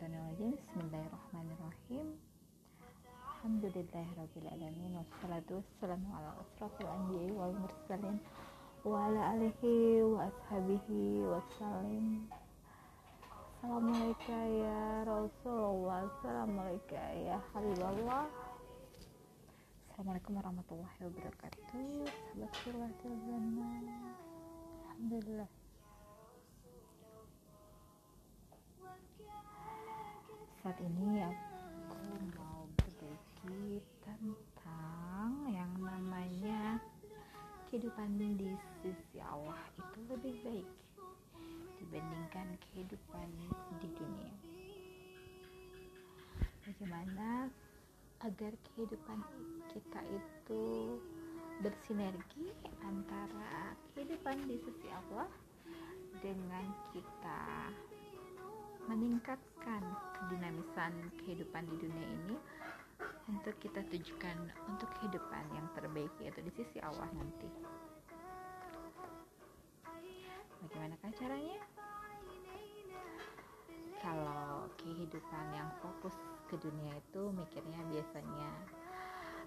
Minasyaitonirrajim Bismillahirrahmanirrahim. Alhamdulillahirrabbilalamin Wassalatu wassalamu ala asrafil anbiya wal mursalin Wa ala alihi wa ashabihi wassalim Assalamualaikum ya Rasulullah. Assalamualaikum ya Habibullah. Assalamualaikum warahmatullahi wabarakatuh. Sahabat Alhamdulillah saat ini aku mau berbagi tentang yang namanya kehidupan di sisi Allah itu lebih baik dibandingkan kehidupan di dunia. Bagaimana agar kehidupan kita itu bersinergi antara kehidupan di sisi Allah dengan kita meningkatkan kedinamisan kehidupan di dunia ini untuk kita tujukan untuk kehidupan yang terbaik yaitu di sisi Allah nanti. Bagaimanakah caranya? Kalau kehidupan yang fokus ke dunia itu mikirnya biasanya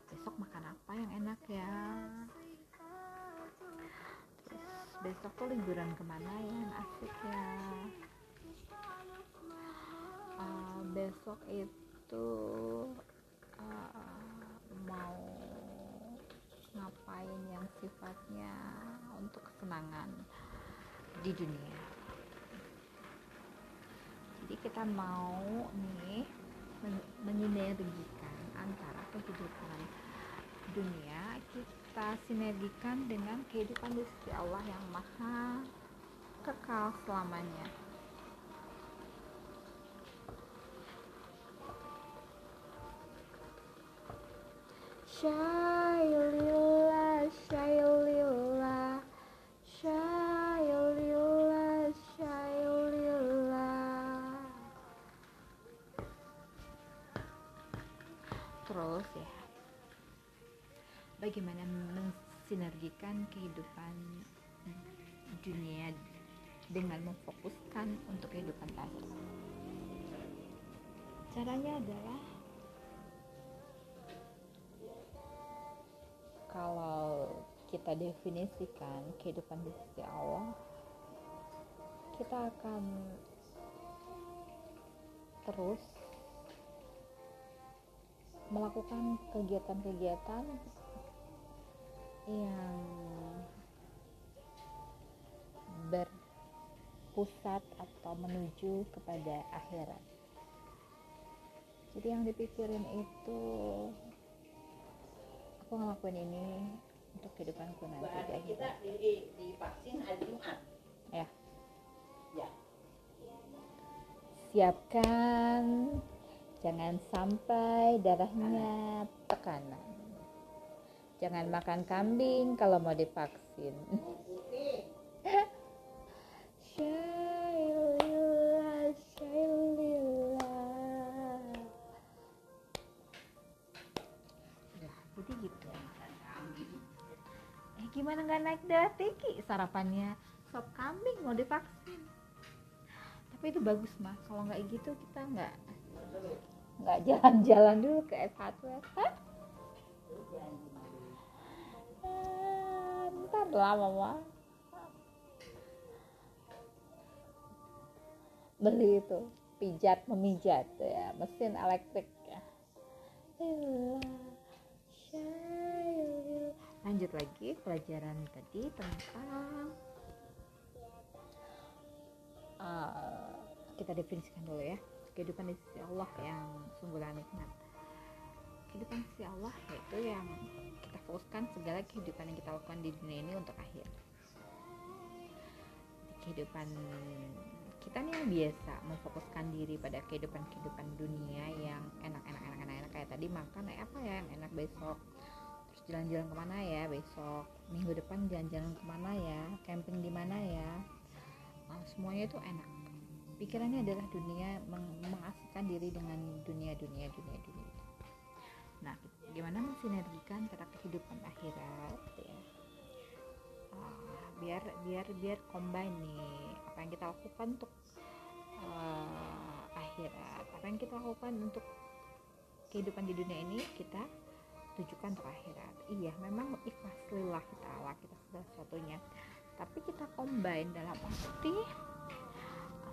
besok makan apa yang enak ya terus besok tuh liburan ke mana ya yang asik ya besok itu uh, mau ngapain yang sifatnya untuk kesenangan di dunia. Jadi kita mau nih menyinergikan antara kehidupan dunia kita sinergikan dengan kehidupan di sisi Allah yang maha kekal selamanya Terus ya, bagaimana mensinergikan kehidupan dunia dengan memfokuskan untuk kehidupan akhirat? Caranya adalah kalau kita definisikan kehidupan di sisi Allah kita akan terus melakukan kegiatan-kegiatan yang berpusat atau menuju kepada akhirat. Jadi yang dipikirin itu aku ngelakuin ini untuk kehidupanku nanti Berarti di kita akhirat. di, divaksin hari Jumat. ya Ya. siapkan jangan sampai darahnya tekanan jangan makan kambing kalau mau divaksin Putih. gimana nggak naik darah tinggi sarapannya sop kambing mau divaksin? Tapi itu bagus mah. Kalau nggak gitu kita nggak nggak jalan-jalan dulu ke F1 Hah? Eh, ntar lah mama beli itu pijat memijat ya mesin elektrik ya lanjut lagi pelajaran tadi tentang eh, kita definisikan dulu ya kehidupan di sisi Allah yang sungguhlah nikmat. Kehidupan di sisi Allah yaitu yang kita fokuskan segala kehidupan yang kita lakukan di dunia ini untuk akhir. Kehidupan kita nih yang biasa memfokuskan diri pada kehidupan-kehidupan dunia yang enak-enak enak-enak kayak tadi makan apa ya yang enak besok jalan-jalan ke mana ya besok? Minggu depan jalan-jalan ke mana ya? Camping di mana ya? Nah, semuanya itu enak. Pikirannya adalah dunia meng- mengasihkan diri dengan dunia dunia dunia dunia. Nah gimana mensinergikan antara kehidupan akhirat ya? Ah, biar biar biar combine nih apa yang kita lakukan untuk eh, akhirat. Apa yang kita lakukan untuk kehidupan di dunia ini kita tujukan untuk akhirat iya memang ikhlas lillah kita Allah kita segala sesuatunya. Tapi kita combine dalam arti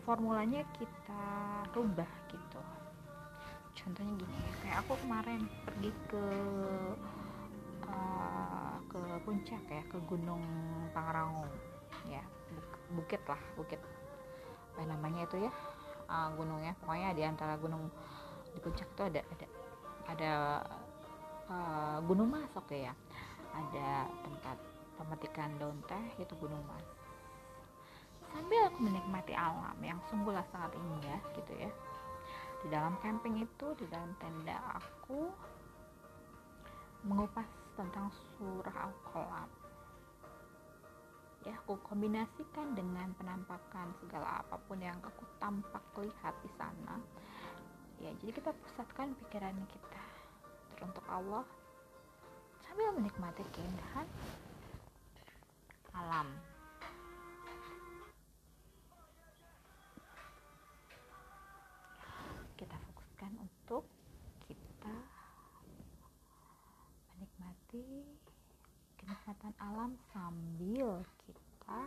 formulanya kita rubah gitu. Contohnya gini kayak aku kemarin pergi ke uh, ke puncak ya ke gunung Pangrango ya. Bukit lah bukit. Apa namanya itu ya? Uh, gunungnya. Pokoknya di antara gunung di puncak itu ada ada ada uh, gunung mas oke ya. Ada tempat pemetikan daun teh itu gunung mas. Sambil aku menikmati alam yang sungguhlah sangat indah gitu ya. Di dalam camping itu di dalam tenda aku mengupas tentang surah al-qalam ya aku kombinasikan dengan penampakan segala apa pun yang aku tampak lihat di sana. Ya jadi kita pusatkan pikiran kita teruntuk Allah sambil menikmati keindahan alam. Kita fokuskan untuk kita menikmati kenikmatan alam sambil kita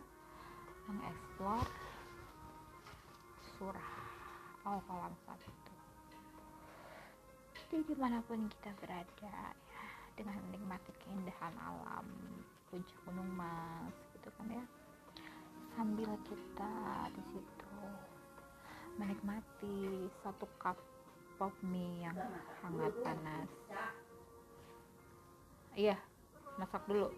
mengeksplor surah al-qalam saat itu jadi di mana pun kita berada ya dengan menikmati keindahan alam puncak gunung mas gitu kan ya. Sambil kita di situ menikmati satu cup pop mie yang hangat panas. Iya masak dulu.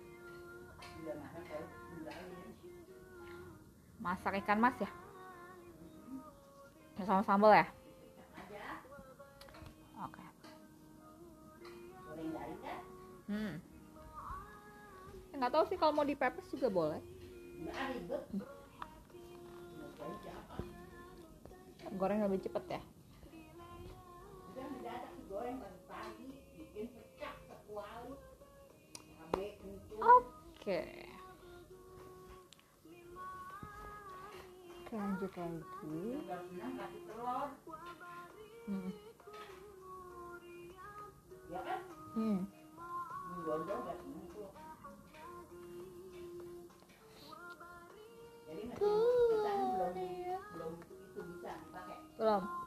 Masak ikan mas ya? Sama sambal ya hmm. Nggak tahu sih kalau mau dipepes juga boleh. Goreng lebih cepet ya? Oke. Oke lanjut lagi. Hmm. Hmm. belum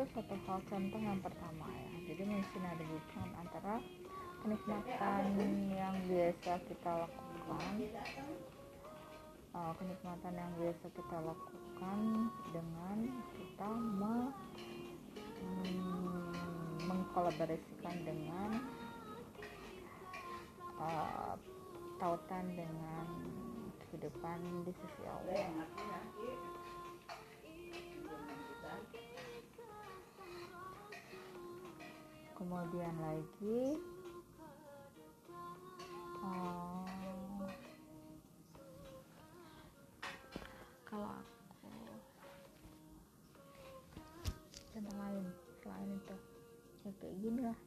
itu satu hal contoh yang pertama ya. Jadi mensinergikan antara kenikmatan yang biasa kita lakukan uh, kenikmatan yang biasa kita lakukan dengan kita me, mm, mengkolaborasikan dengan uh, tautan dengan kehidupan di sisi Allah kemudian lagi um, kalau aku contoh lain selain itu ya kayak gini lah.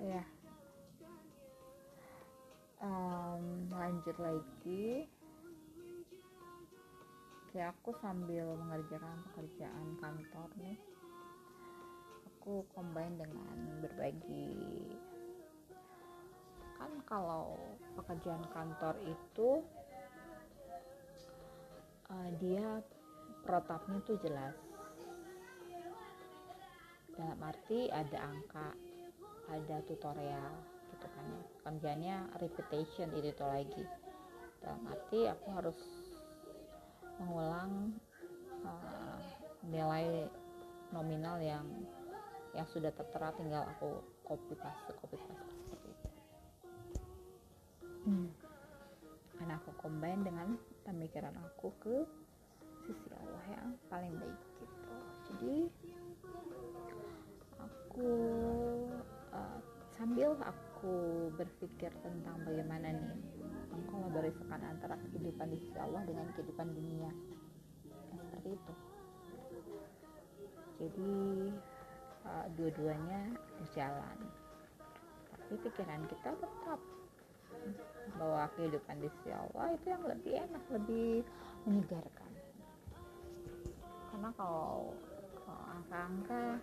Ya. Um, lanjut lagi aku sambil mengerjakan pekerjaan kantor nih aku combine dengan berbagi. Kan kalau pekerjaan kantor itu uh, dia protapnya tuh jelas. Dalam arti ada angka ada tutorial gitu kan ya. Kerjanya repetition itu itu lagi. Dalam arti aku harus mengulang uh, nilai nominal yang yang sudah tertera tinggal aku copy paste copy paste seperti itu hmm. karena aku combine dengan pemikiran aku ke sisi Allah yang paling baik gitu jadi aku uh, sambil aku berpikir tentang bagaimana nih mengkolaborasikan antara kehidupan di sisi Allah dengan kehidupan dunia. Yang seperti itu. Jadi uh, dua-duanya berjalan. Tapi pikiran kita tetap bahwa kehidupan di sisi Allah itu yang lebih enak lebih menyegarkan. Karena kalau angka-angka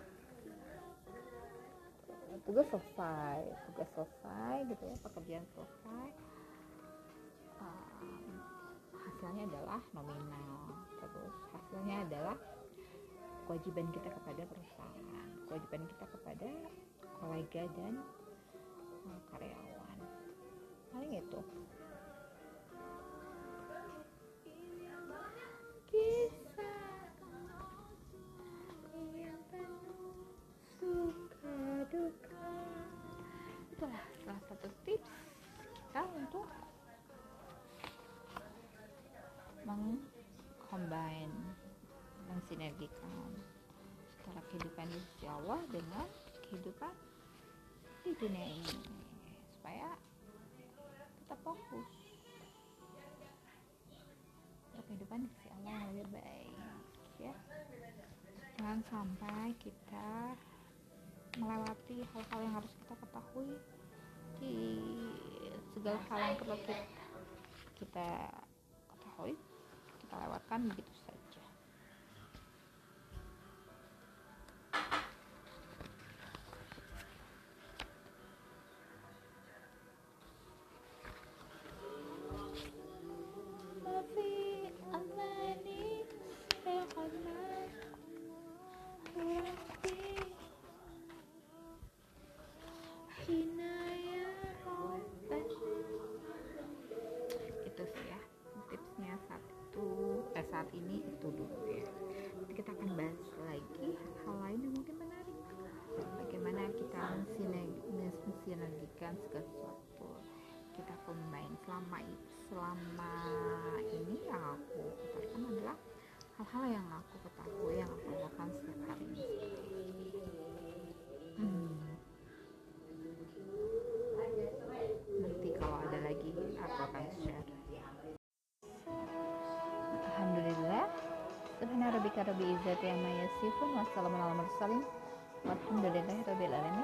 tugas selesai tugas selesai gitu ya pekerjaan selesai hasilnya adalah nominal. Terus hasilnya adalah kewajiban kita kepada perusahaan kewajiban kita kepada kolega dan uh, karyawan. Paling itu. Itulah salah satu tips kita untuk mengcombine mensinergikan antara kehidupan di sisi Allah dengan kehidupan di dunia ini supaya kita fokus. Untuk kehidupan di sisi Allah lebih baik ya. Jangan sampai kita melewati hal-hal yang harus kita ketahui di segala hal yang perlu kita, kita ketahui kita lewatkan begitu ini itu dulu ya. Nanti kita akan bahas lagi hal lain yang mungkin menarik. Bagaimana kita mensinergikan segala sesuatu. Kita combine selama selama ini yang aku katakan adalah hal-hal yang aku ketahui yang aku lakukan setiap hari ini mursalin walhamdulillahirabbil alamin.